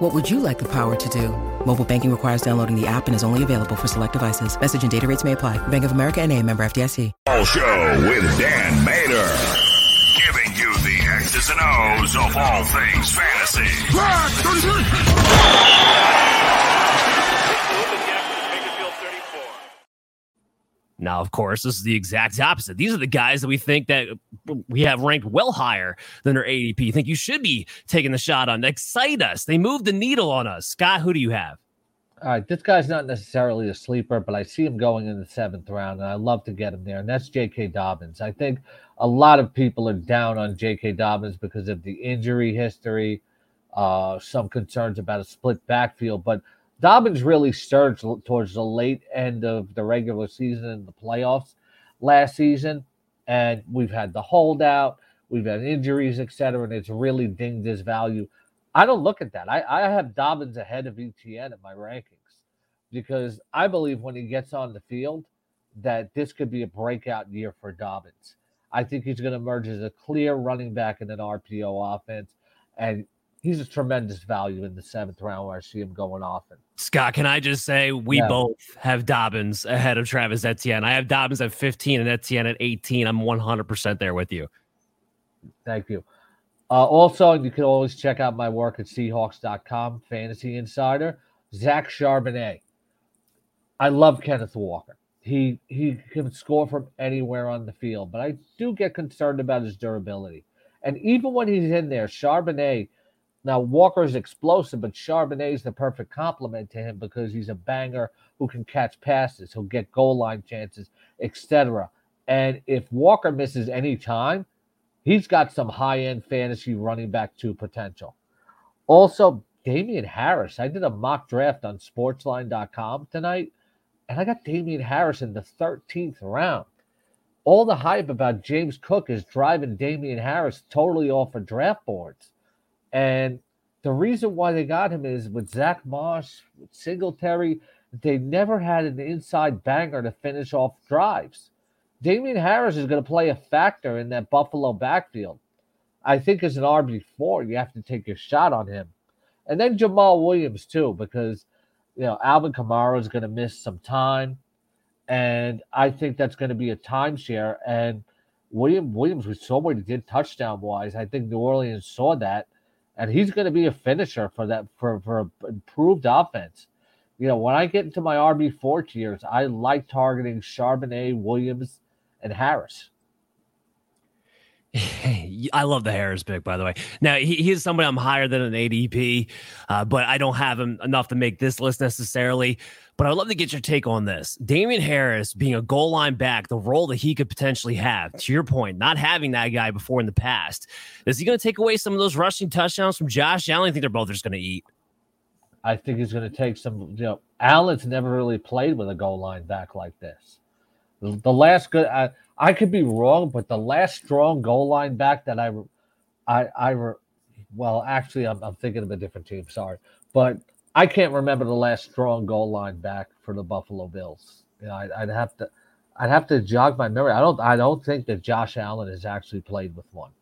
What would you like the power to do? Mobile banking requires downloading the app and is only available for select devices. Message and data rates may apply. Bank of America and a member FDIC. All show with Dan Mater. Giving you the X's and O's of all things fantasy. Now, of course, this is the exact opposite. These are the guys that we think that we have ranked well higher than their ADP. Think you should be taking the shot on. Excite us. They move the needle on us. Scott, who do you have? All right, this guy's not necessarily a sleeper, but I see him going in the seventh round, and I love to get him there. And that's J.K. Dobbins. I think a lot of people are down on J.K. Dobbins because of the injury history, uh, some concerns about a split backfield. But Dobbins really surged towards the late end of the regular season and the playoffs last season, and we've had the holdout, we've had injuries, etc., and it's really dinged his value. I don't look at that. I, I have Dobbins ahead of Etienne in my rankings because I believe when he gets on the field that this could be a breakout year for Dobbins. I think he's going to emerge as a clear running back in an RPO offense, and he's a tremendous value in the seventh round where I see him going often. Scott, can I just say we Yeah. both have Dobbins ahead of Travis Etienne. I have Dobbins at 15 and Etienne at 18. I'm 100% there with you. Thank you. Uh, also, you can always check out my work at Seahawks.com, Fantasy Insider. Zach Charbonnet. I love Kenneth Walker. He he can score from anywhere on the field, but I do get concerned about his durability. And even when he's in there, Charbonnet. Now Walker is explosive, but Charbonnet is the perfect complement to him because he's a banger who can catch passes, he'll get goal line chances, etc. And if Walker misses any time, he's got some high end fantasy running back two potential. Also, Damien Harris. I did a mock draft on sportsline.com tonight, and I got Damien Harris in the 13th round. All the hype about James Cook is driving Damien Harris totally off of draft boards. And the reason why they got him is with Zach Moss, with Singletary, they never had an inside banger to finish off drives. Damien Harris is going to play a factor in that Buffalo backfield. I think as an RB4, you have to take your shot on him. And then Jamaal Williams, too, because, you know, Alvin Kamara is going to miss some time. And I think that's going to be a timeshare. And William Williams, saw what he did touchdown wise. I think New Orleans saw that. And he's going to be a finisher for that, for, for improved offense. You know, when I get into my RB4 tiers, I like targeting Charbonnet, Williams, and Harris. I love the Harris pick, by the way. Now, he, he is somebody I'm higher than an ADP, uh, but I don't have him enough to make this list necessarily. But I'd love to get your take on this. Damien Harris being a goal line back, the role that he could potentially have, to your point, not having that guy before in the past, is he going to take away some of those rushing touchdowns from Josh Allen? I think they're both just going to eat. I think he's going to take some. You know, Allen's never really played with a goal line back like this. The, the last good, I, I could be wrong, but the last strong goal line back that I, I, I, well, actually, I'm, I'm thinking of a different team. Sorry, but I can't remember the last strong goal line back for the Buffalo Bills. You know, I'd, I'd have to, I'd have to jog my memory. I don't, I don't think that Josh Allen has actually played with one.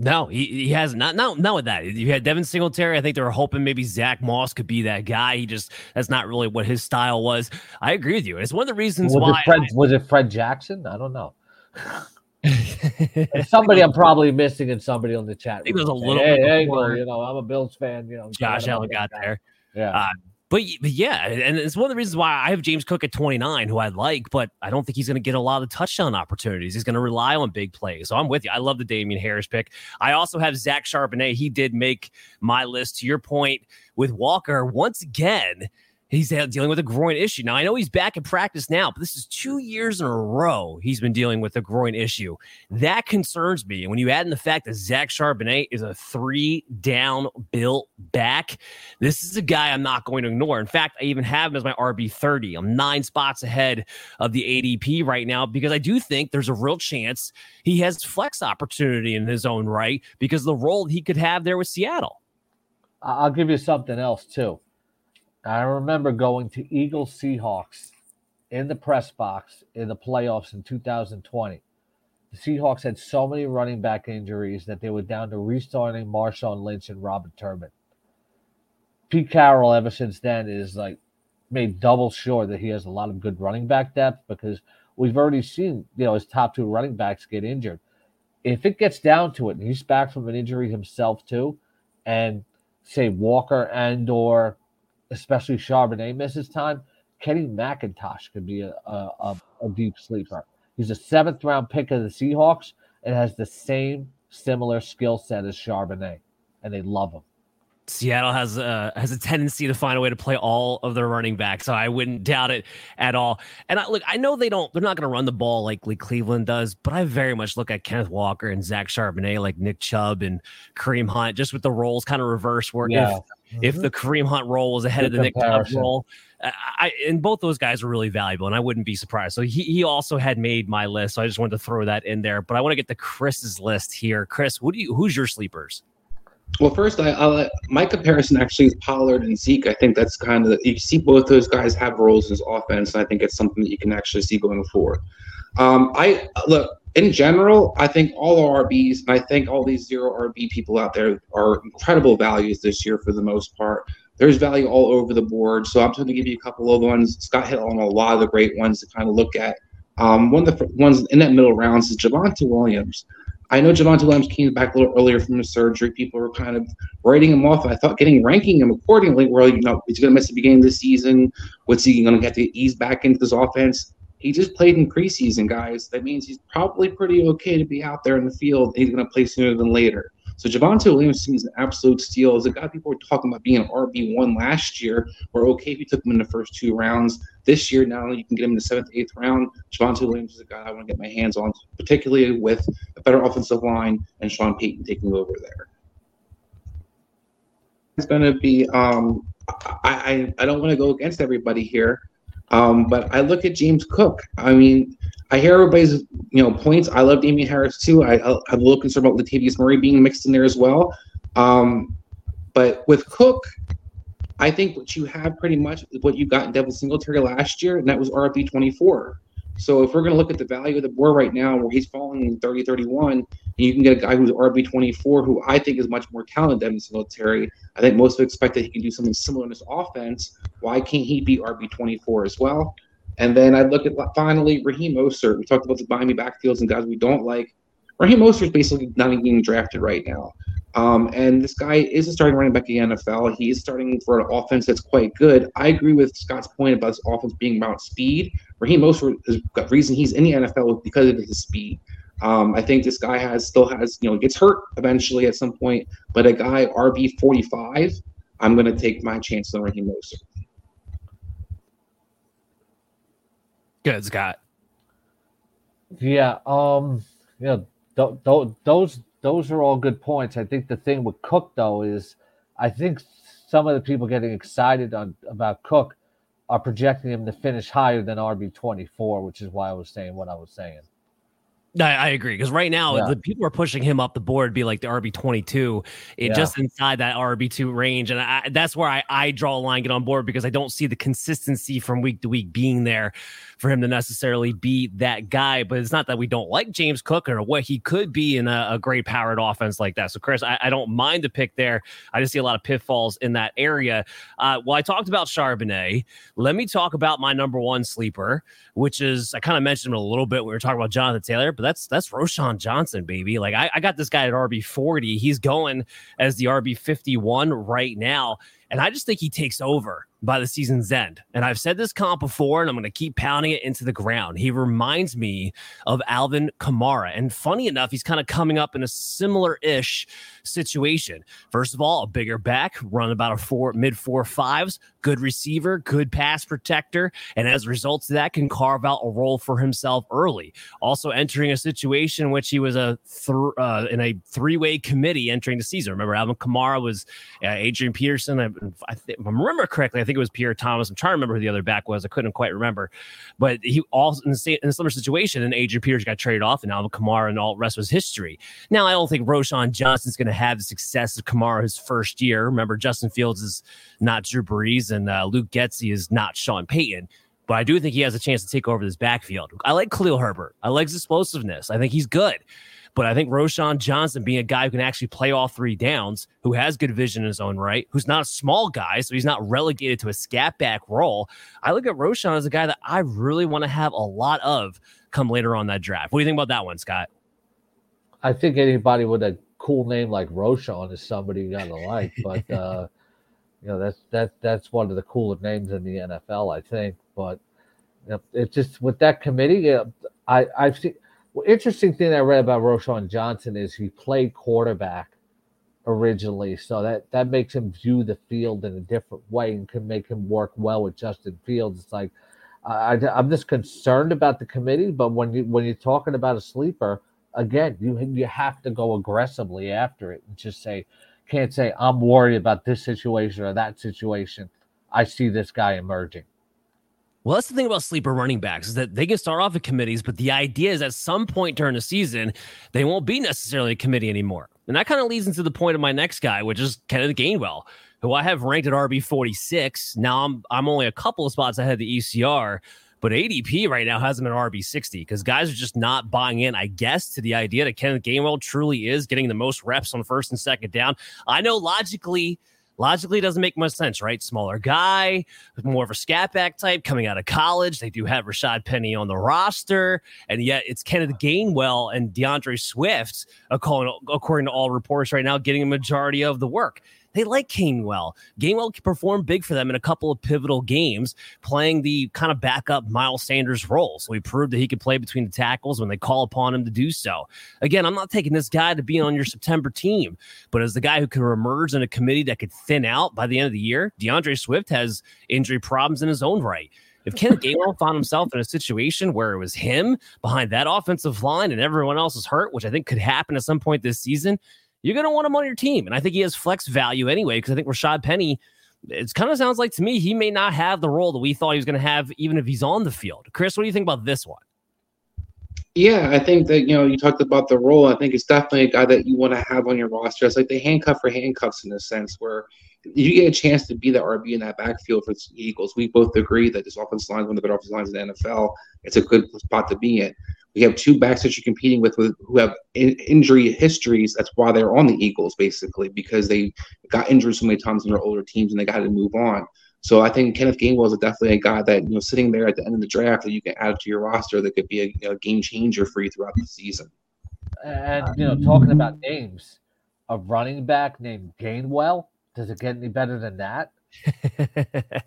No, he, he has not. No, not with that. You had Devin Singletary. I think they were hoping maybe Zach Moss could be that guy. He just that's not really what his style was. I agree with you. It's one of the reasons Was why it Fred? was it Fred Jackson? I don't know. Somebody I'm probably missing, and somebody on the chat. there's room a little hey, bit hey, well, you know, I'm a Bills fan. You know, Josh Allen got there. Yeah, Uh, but, but yeah, and it's one of the reasons why I have James Cook at 29, who I like, but I don't think he's going to get a lot of touchdown opportunities. He's going to rely on big plays. So I'm with you. I love the Damien Harris pick. I also have Zach Charbonnet. He did make my list. To your point with Walker, once again, He's dealing with a groin issue. Now, I know he's back in practice now, but this is two years in a row he's been dealing with a groin issue. That concerns me. And when you add in the fact that Zach Charbonnet is a three down built back, this is a guy I'm not going to ignore. In fact, I even have him as my RB30. I'm nine spots ahead of the ADP right now because I do think there's a real chance he has flex opportunity in his own right because the role he could have there with Seattle. I'll give you something else too I remember going to Eagles Seahawks in the press box in the playoffs in 2020. The Seahawks had so many running back injuries that they were down to restarting Marshawn Lynch and Robert Turbin. Pete Carroll, ever since then, is like made double sure that he has a lot of good running back depth because we've already seen you know his top two running backs get injured. If it gets down to it, and he's back from an injury himself too, and say Walker and or especially Charbonnet misses time, Kenny McIntosh could be a, a, a, deep sleeper. He's a seventh round pick of the Seahawks and has the same similar skill set as Charbonnet, and they love him. Seattle has a has a tendency to find a way to play all of their running backs, so I wouldn't doubt it at all. And I, look, I know they don't, they're not going to run the ball like, like Cleveland does, but I very much look at Kenneth Walker and Zach Charbonnet like Nick Chubb and Kareem Hunt, just with the roles kind of reverse. Where yeah. if mm-hmm. if the Kareem Hunt role was ahead Good of the comparison. Nick Chubb role, I and both those guys are really valuable, and I wouldn't be surprised. So he he also had made my list, so I just wanted to throw that in there. But I want to get the Chris's list here. Chris, what do you? Who's your sleepers? Well, first, I, I'll, my comparison actually is Pollard and Zeke. I think that's kind of you see both those guys have roles in his offense, and I think it's something that you can actually see going forward. Um, I look in general. I think all RBs, and I think all these zero RB people out there are incredible values this year for the most part. There's value all over the board, so I'm going to give you a couple of ones. Scott hit on a lot of the great ones to kind of look at. Um, one of the ones in that middle rounds is Javonte Williams. I know Javonte Williams came back a little earlier from his surgery. People were kind of writing him off. I thought getting ranking him accordingly. Well, you know, he's going to miss the beginning of the season. What's he going to get to ease back into this offense? He just played in preseason, guys. That means he's probably pretty okay to be out there in the field. He's going to play sooner than later. So Javonte Williams is an absolute steal. As a guy people were talking about being an RB one last year, we're okay if you took him in the first two rounds. This year, now you can get him in the seventh, eighth round. Javonte Williams is a guy I want to get my hands on, particularly with a better offensive line and Sean Payton taking over there. It's going to be. Um, I, I I don't want to go against everybody here, um, but I look at James Cook. I mean, I hear everybody's you know points. I love Damien Harris too. I, have a little concern about Latavius Murray being mixed in there as well. Um, but with Cook, I think what you have pretty much what you got in Devin Singletary last year, and that was RB twenty four. So if we're going to look at the value of the board right now, where he's falling in 30, 31, and you can get a guy who's RB 24, who I think is much more talented than Singletary. I think most of expect that he can do something similar in this offense. Why can't he be RB 24 as well? And then I look at finally Raheem Mostert. We talked about the Miami backfields and guys we don't like. Raheem Mostert is basically not even being drafted right now. Um, and this guy is a starting running back in the NFL. He is starting for an offense that's quite good. I agree with Scott's point about this offense being about speed. Raheem Mostert is the reason he's in the NFL because of his speed. Um, I think this guy has still has you know gets hurt eventually at some point, but a guy RB forty five, I'm going to take my chance on Raheem Mostert. Good, Scott. Yeah, um, yeah, th- th- those those are all good points. I think the thing with Cook though is, I think some of the people getting excited on about Cook are projecting him to finish higher than RB twenty four, which is why I was saying what I was saying. I, I agree because right now yeah. the people are pushing him up the board, be like the RB twenty two, it yeah. just inside that RB two range, and I, that's where I, I draw a line, get on board because I don't see the consistency from week to week being there for him to necessarily be that guy. But it's not that we don't like James Cook or what he could be in a, a great powered offense like that. So, Chris, I, I, don't mind the pick there. I just see a lot of pitfalls in that area. Uh, well, I talked about Charbonnet. Let me talk about my number one sleeper, which is I kind of mentioned him a little bit when we were talking about Jonathan Taylor, but that's that's Roschon Johnson, baby. Like I, I got this guy at RB 40. He's going as the RB 51 right now. And I just think he takes over by the season's end. And I've said this comp before, and I'm going to keep pounding it into the ground. He reminds me of Alvin Kamara. And funny enough, he's kind of coming up in a similar ish situation. First of all, a bigger back, run about a four mid four fives, good receiver, good pass protector, and as a result of that, can carve out a role for himself early. Also entering a situation in which he was a th- uh, in a three way committee entering the season. Remember, Alvin Kamara was uh, Adrian Peterson. I, I th- if I remember correctly, I think it was Pierre Thomas. I'm trying to remember who the other back was. I couldn't quite remember, but he also in the same in a similar situation, and Adrian Peterson got traded off, and Alvin Kamara and all the rest was history. Now, I don't think Roschon Johnson's going to have the success of Kamara his first year. Remember, Justin Fields is not Drew Brees, and uh, Luke Getsy is not Sean Payton. But I do think he has a chance to take over this backfield. I like Khalil Herbert. I like his explosiveness. I think he's good. But I think Roschon Johnson being a guy who can actually play all three downs, who has good vision in his own right, who's not a small guy, so he's not relegated to a scat back role. I look at Roschon as a guy that I really want to have a lot of come later on that draft. What do you think about that one, Scott? I think anybody with a cool name like Roschon is somebody you gotta like, but uh, you know that's that that's one of the cooler names in the NFL, I think. But you know, it's just with that committee, you know, I I've seen. Well, interesting thing I read about Roschon Johnson is he played quarterback originally, so that that makes him view the field in a different way and can make him work well with Justin Fields. It's like I, I'm just concerned about the committee, but when you when you're talking about a sleeper, again, you you have to go aggressively after it and just say, can't say I'm worried about this situation or that situation. I see this guy emerging. Well, that's the thing about sleeper running backs is that they can start off at committees, but the idea is at some point during the season, they won't be necessarily a committee anymore. And that kind of leads into the point of my next guy, which is Kenneth Gainwell, who I have ranked at RB 46. Now I'm I'm only a couple of spots ahead of the ECR, but ADP right now has him at RB 60 because guys are just not buying in, I guess, to the idea that Kenneth Gainwell truly is getting the most reps on first and second down. I know logically logically doesn't make much sense, right? Smaller guy, more of a scat back type coming out of college. They do have Rashaad Penny on the roster, and yet it's Kenneth Gainwell and D'Andre Swift, according to all reports right now, getting a majority of the work. They like Gainwell. Gainwell performed big for them in a couple of pivotal games, playing the kind of backup Miles Sanders role. So he proved that he could play between the tackles when they call upon him to do so. Again, I'm not taking this guy to be on your September team, but as the guy who can emerge in a committee that could thin out by the end of the year, D'Andre Swift has injury problems in his own right. If Kenneth Gainwell found himself in a situation where it was him behind that offensive line and everyone else is hurt, which I think could happen at some point this season, you're going to want him on your team. And I think he has flex value anyway, because I think Rashaad Penny, it kind of sounds like to me he may not have the role that we thought he was going to have, even if he's on the field. Chris, what do you think about this one? Yeah, I think that you know you talked about the role. I think it's definitely a guy that you want to have on your roster. It's like the handcuff for handcuffs in a sense, where you get a chance to be the RB in that backfield for the Eagles. We both agree that this offensive line is one of the better offensive lines in the NFL. It's a good spot to be in. We have two backs that you're competing with, with who have in, injury histories. That's why they're on the Eagles, basically, because they got injured so many times in their older teams and they got to move on. So I think Kenneth Gainwell is definitely a guy that you know sitting there at the end of the draft that you can add to your roster that could be a, a game changer for you throughout the season. And you know, talking about names, a running back named Gainwell. Does it get any better than that?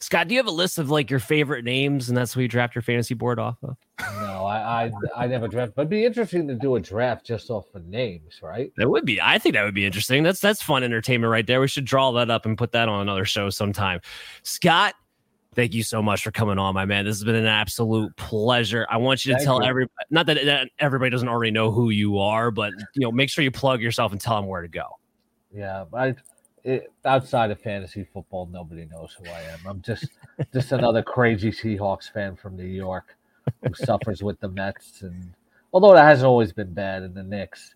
Scott, do you have a list of like your favorite names, and that's what you draft your fantasy board off of? No, I I, I never draft, but it'd be interesting to do a draft just off of names, right? That would be. I think that would be interesting. That's that's fun entertainment right there. We should draw that up and put that on another show sometime. Scott, thank you so much for coming on, my man. This has been an absolute pleasure. I want you to Thank tell you. everybody, not that, that everybody doesn't already know who you are, but you know, make sure you plug yourself and tell them where to go. Yeah, I it, outside of fantasy football, nobody knows who I am. I'm just just another crazy Seahawks fan from New York who suffers with the Mets, and although that hasn't always been bad in the Knicks,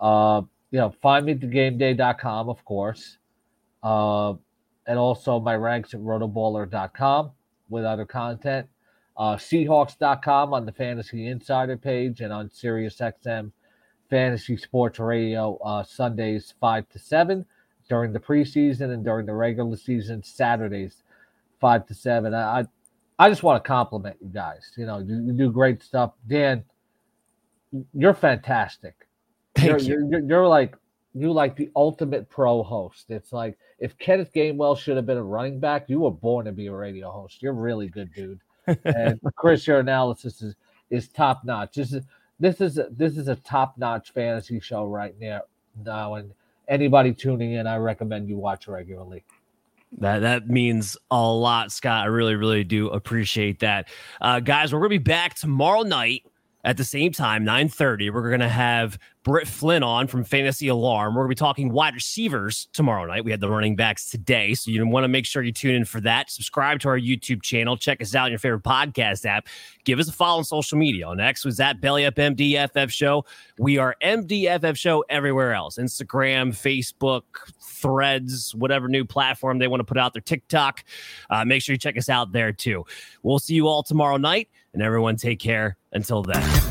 uh, you know, find me at thegameday.com, of course, uh, and also my ranks at rotoballer.com with other content. Uh, Seahawks.com on the Fantasy Insider page and on SiriusXM Fantasy Sports Radio uh, Sundays 5 to 7 during the preseason and during the regular season Saturdays 5 to 7. I I, just want to compliment you guys. You know, you, you do great stuff. Dan, you're fantastic. Thank you're, you. You're, you're, you're like you like the ultimate pro host. It's like if Kenneth Gainwell should have been a running back, you were born to be a radio host. You're really good, dude. and Chris, your analysis is is top notch. This is this is a, this is a top notch fantasy show right now. Now, and anybody tuning in, I recommend you watch regularly. That that means a lot, Scott. I really, really do appreciate that, uh, guys. We're gonna be back tomorrow night at the same time, 9:30. We're gonna have Britt Flynn on from Fantasy Alarm. We're going to be talking wide receivers tomorrow night. We had the running backs today. So you want to make sure you tune in for that. Subscribe to our YouTube channel. Check us out in your favorite podcast app. Give us a follow on social media. On X was at Belly Up MDFF Show. We are MDFF Show everywhere else Instagram, Facebook, threads, whatever new platform they want to put out there, TikTok. Uh, make sure you check us out there too. We'll see you all tomorrow night. And everyone take care until then.